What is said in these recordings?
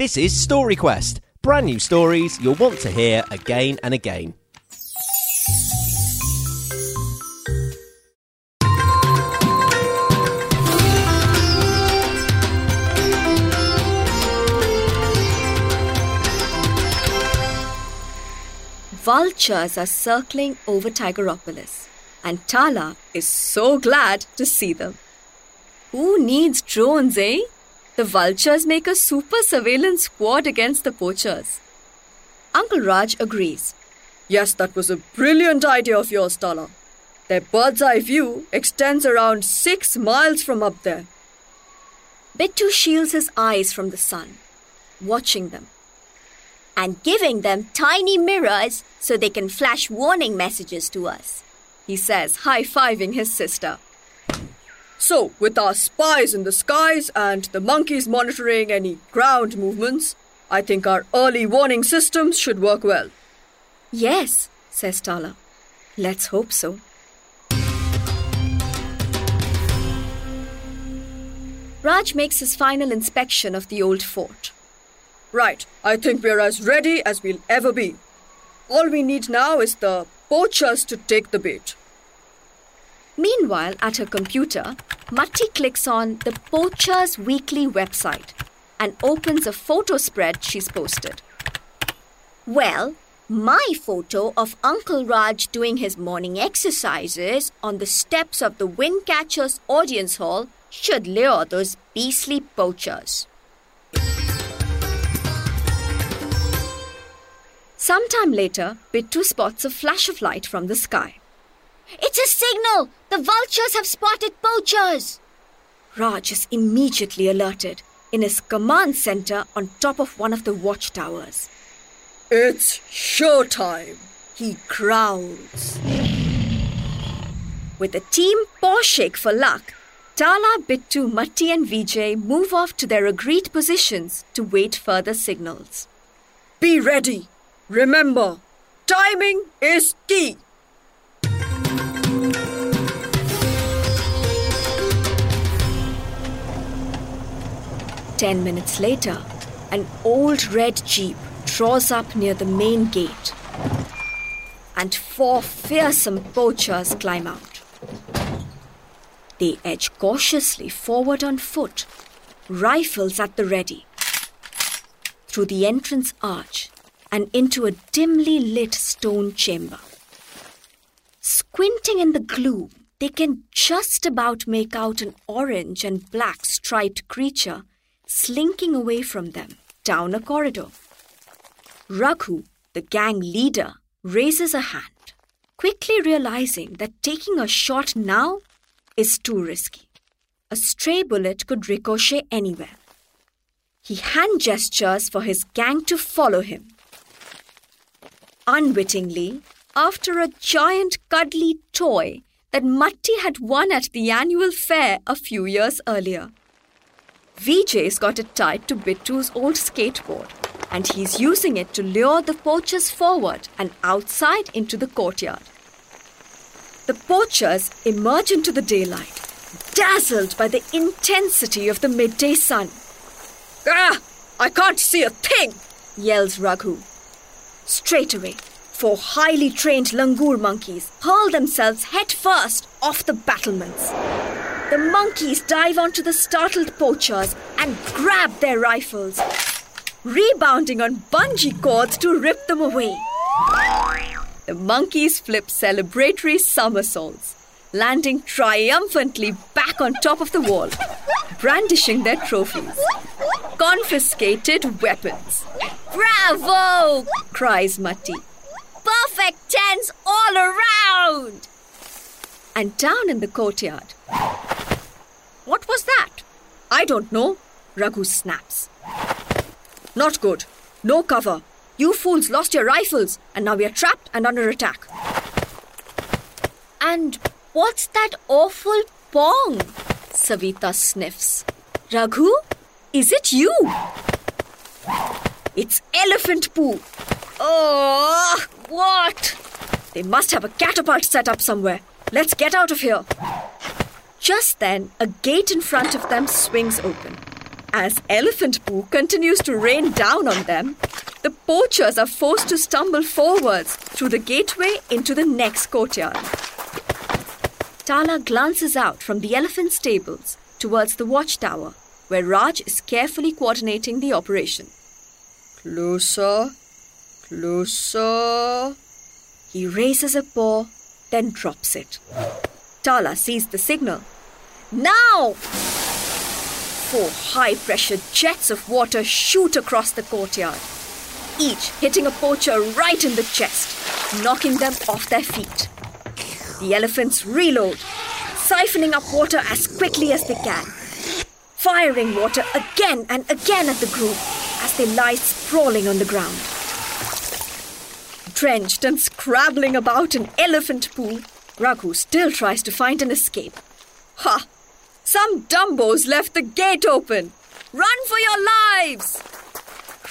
This is Story Quest, brand new stories you'll want to hear again and again. Vultures are circling over Tigeropolis, and Tala is so glad to see them. Who needs drones, eh? The vultures make a super surveillance squad against the poachers. Uncle Raj agrees. Yes, that was a brilliant idea of yours, Tala. Their bird's eye view extends around six miles from up there. Bittu shields his eyes from the sun, watching them and giving them tiny mirrors so they can flash warning messages to us, he says, high fiving his sister. So, with our spies in the skies and the monkeys monitoring any ground movements, I think our early warning systems should work well. Yes, says Tala. Let's hope so. Raj makes his final inspection of the old fort. Right, I think we're as ready as we'll ever be. All we need now is the poachers to take the bait. Meanwhile, at her computer, Matti clicks on the Poachers Weekly website and opens a photo spread she's posted. Well, my photo of Uncle Raj doing his morning exercises on the steps of the Windcatchers audience hall should lure those beastly poachers. Sometime later, Bittu spots a flash of light from the sky. It's a signal! The vultures have spotted poachers! Raj is immediately alerted in his command center on top of one of the watchtowers. It's showtime! He growls. With the team paw shake for luck, Tala, Bittu, Matti, and Vijay move off to their agreed positions to wait further signals. Be ready! Remember, timing is key. Ten minutes later, an old red jeep draws up near the main gate, and four fearsome poachers climb out. They edge cautiously forward on foot, rifles at the ready. Through the entrance arch, and into a dimly lit stone chamber. Squinting in the gloom, they can just about make out an orange and black striped creature slinking away from them down a corridor. Raghu, the gang leader, raises a hand, quickly realizing that taking a shot now is too risky. A stray bullet could ricochet anywhere. He hand gestures for his gang to follow him unwittingly after a giant cuddly toy that Matti had won at the annual fair a few years earlier. Vijay's got it tied to Bittu's old skateboard, and he's using it to lure the poachers forward and outside into the courtyard. The poachers emerge into the daylight, dazzled by the intensity of the midday sun. Ah! I can't see a thing! yells Raghu. Straight away, four highly trained langur monkeys hurl themselves headfirst off the battlements. The monkeys dive onto the startled poachers and grab their rifles, rebounding on bungee cords to rip them away. The monkeys flip celebratory somersaults, landing triumphantly back on top of the wall, brandishing their trophies confiscated weapons. Bravo! cries Matti. Perfect tens all around! And down in the courtyard. I don't know, Raghu snaps. Not good. No cover. You fools lost your rifles, and now we are trapped and under attack. And what's that awful pong? Savita sniffs. Raghu, is it you? It's elephant poo. Oh, what? They must have a catapult set up somewhere. Let's get out of here. Just then, a gate in front of them swings open, As elephant poo continues to rain down on them, the poachers are forced to stumble forwards through the gateway into the next courtyard. Tala glances out from the elephant stables towards the watchtower, where Raj is carefully coordinating the operation. Closer, closer. He raises a paw, then drops it. Tala sees the signal. Now! Four high pressure jets of water shoot across the courtyard, each hitting a poacher right in the chest, knocking them off their feet. The elephants reload, siphoning up water as quickly as they can, firing water again and again at the group as they lie sprawling on the ground. Drenched and scrabbling about an elephant pool, Raghu still tries to find an escape. Ha! Some dumbos left the gate open! Run for your lives!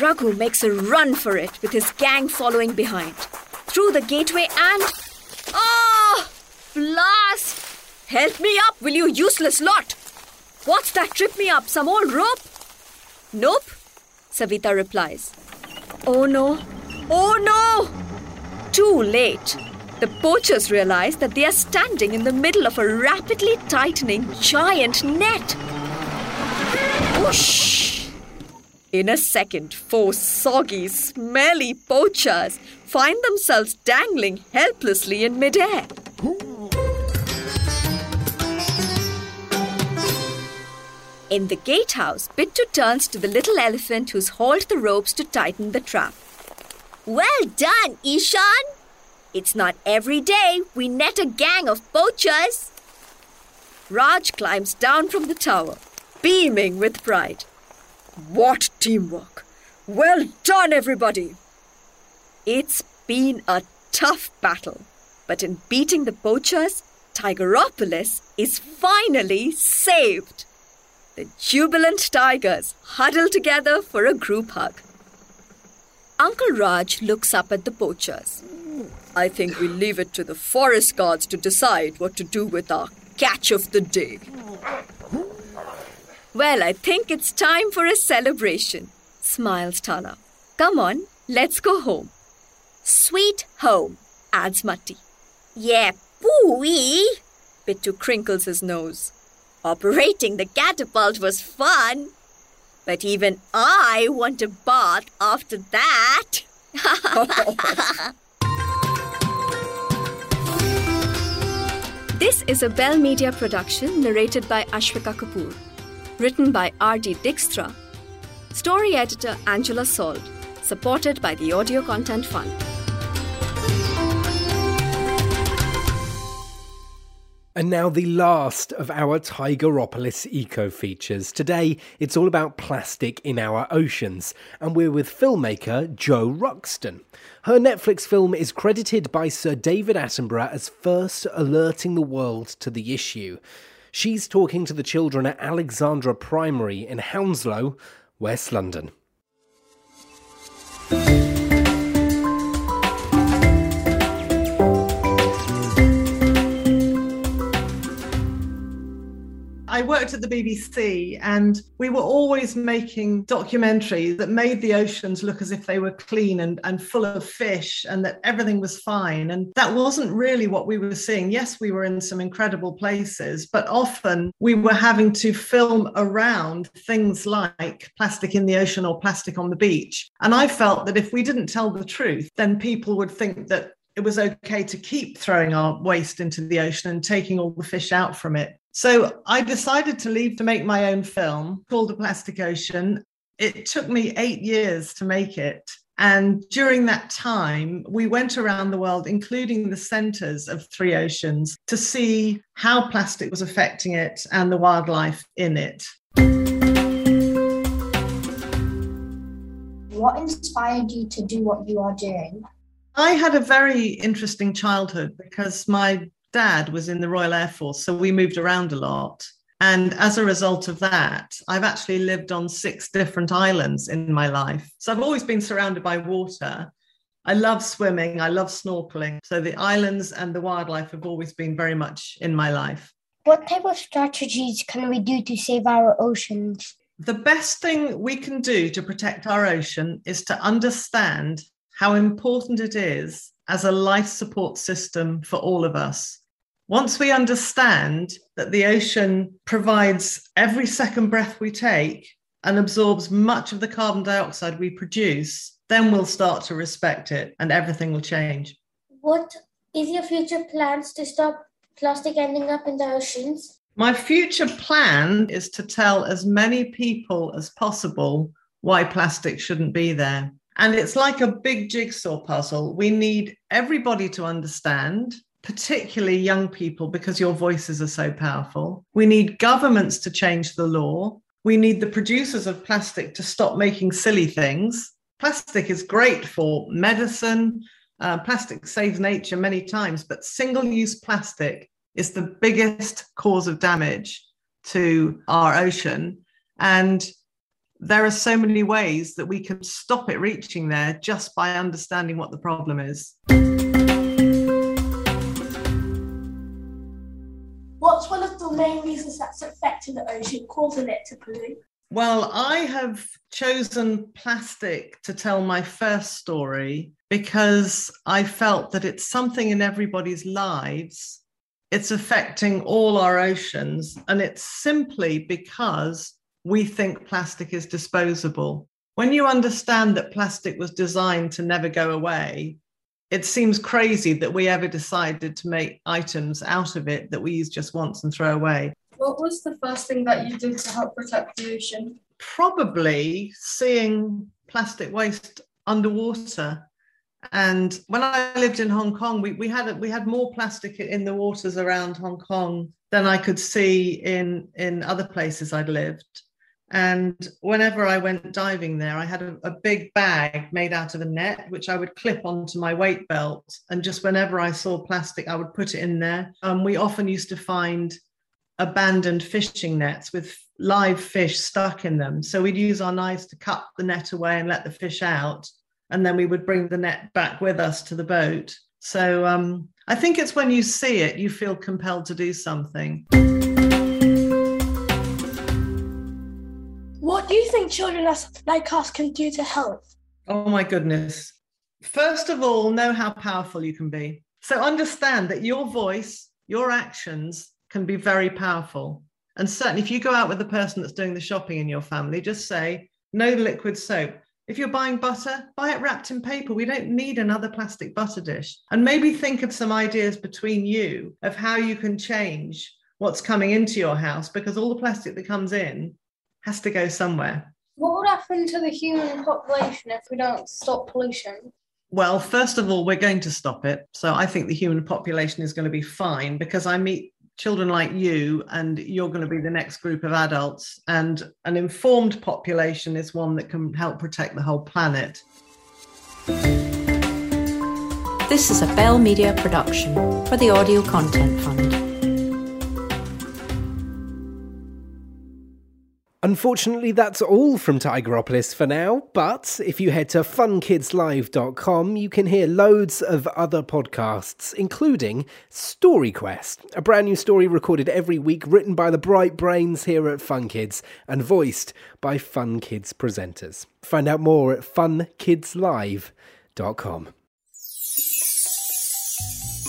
Raghu makes a run for it with his gang following behind. Through the gateway and. Ah! Blast! Help me up, will you, useless lot! What's that trip me up? Some old rope? Nope, Savita replies. Oh no! Oh no! Too late. The poachers realize that they are standing in the middle of a rapidly tightening giant net. Whoosh! In a second, four soggy, smelly poachers find themselves dangling helplessly in midair. In the gatehouse, Bittu turns to the little elephant who's hauled the ropes to tighten the trap. Well done, Ishan! It's not every day we net a gang of poachers. Raj climbs down from the tower, beaming with pride. What teamwork! Well done, everybody! It's been a tough battle, but in beating the poachers, Tigeropolis is finally saved. The jubilant tigers huddle together for a group hug. Uncle Raj looks up at the poachers. I think we leave it to the forest guards to decide what to do with our catch of the day. Well, I think it's time for a celebration, smiles Tala. Come on, let's go home. Sweet home, adds Matti. Yeah, pooey! Bittu crinkles his nose. Operating the catapult was fun, but even I want a bath after that. this is a Bell Media production narrated by Ashwika Kapoor. Written by R.D. Dijkstra. Story editor Angela Salt. Supported by the Audio Content Fund. And now the last of our Tigeropolis eco features. Today, it's all about plastic in our oceans, and we're with filmmaker Jo Ruxton. Her Netflix film is credited by Sir David Attenborough as first alerting the world to the issue. She's talking to the children at Alexandra Primary in Hounslow, West London. I worked at the BBC and we were always making documentaries that made the oceans look as if they were clean and, and full of fish and that everything was fine. And that wasn't really what we were seeing. Yes, we were in some incredible places, but often we were having to film around things like plastic in the ocean or plastic on the beach. And I felt that if we didn't tell the truth, then people would think that it was okay to keep throwing our waste into the ocean and taking all the fish out from it. So I decided to leave to make my own film called The Plastic Ocean. It took me eight years to make it. And during that time, we went around the world, including the centers of Three Oceans, to see how plastic was affecting it and the wildlife in it. What inspired you to do what you are doing? I had a very interesting childhood because my dad was in the Royal Air Force, so we moved around a lot. And as a result of that, I've actually lived on six different islands in my life. So I've always been surrounded by water. I love swimming, I love snorkeling. So the islands and the wildlife have always been very much in my life. What type of strategies can we do to save our oceans? The best thing we can do to protect our ocean is to understand how important it is as a life support system for all of us. Once we understand that the ocean provides every second breath we take and absorbs much of the carbon dioxide we produce, then we'll start to respect it and everything will change. What is your future plans to stop plastic ending up in the oceans? My future plan is to tell as many people as possible why plastic shouldn't be there. And it's like a big jigsaw puzzle. We need everybody to understand, particularly young people, because your voices are so powerful. We need governments to change the law. We need the producers of plastic to stop making silly things. Plastic is great for medicine. Uh, plastic saves nature many times, but single use plastic is the biggest cause of damage to our ocean. And there are so many ways that we can stop it reaching there just by understanding what the problem is. What's one of the main reasons that's affecting the ocean, causing it to pollute? Well, I have chosen plastic to tell my first story because I felt that it's something in everybody's lives. It's affecting all our oceans, and it's simply because we think plastic is disposable. When you understand that plastic was designed to never go away, it seems crazy that we ever decided to make items out of it that we use just once and throw away. What was the first thing that you did to help protect the ocean? Probably seeing plastic waste underwater. And when I lived in Hong Kong, we, we had we had more plastic in the waters around Hong Kong than I could see in in other places I'd lived. And whenever I went diving there, I had a, a, big bag made out of a net, which I would clip onto my weight belt. And just whenever I saw plastic, I would put it in there. Um, we often used to find abandoned fishing nets with live fish stuck in them. So we'd use our knives to cut the net away and let the fish out. And then we would bring the net back with us to the boat. So um, I think it's when you see it, you feel compelled to do something. Think children like us can do to help? Oh my goodness. First of all, know how powerful you can be. So understand that your voice, your actions can be very powerful. And certainly, if you go out with the person that's doing the shopping in your family, just say, no liquid soap. If you're buying butter, buy it wrapped in paper. We don't need another plastic butter dish. And maybe think of some ideas between you of how you can change what's coming into your house because all the plastic that comes in has to go somewhere. What would happen to the human population if we don't stop pollution? Well, first of all, we're going to stop it. So I think the human population is going to be fine because I meet children like you and you're going to be the next group of adults. And an informed population is one that can help protect the whole planet. This is a Bell Media production for the Audio Content Fund. Unfortunately, that's all from Tigeropolis for now, but if you head to funkidslive.com, you can hear loads of other podcasts, including Story Quest, a brand new story recorded every week, written by the bright brains here at Fun Kids and voiced by Fun Kids presenters. Find out more at funkidslive.com.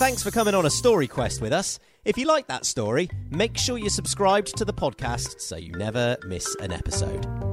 Thanks for coming on a story quest with us. If you like that story, make sure you're subscribed to the podcast so you never miss an episode.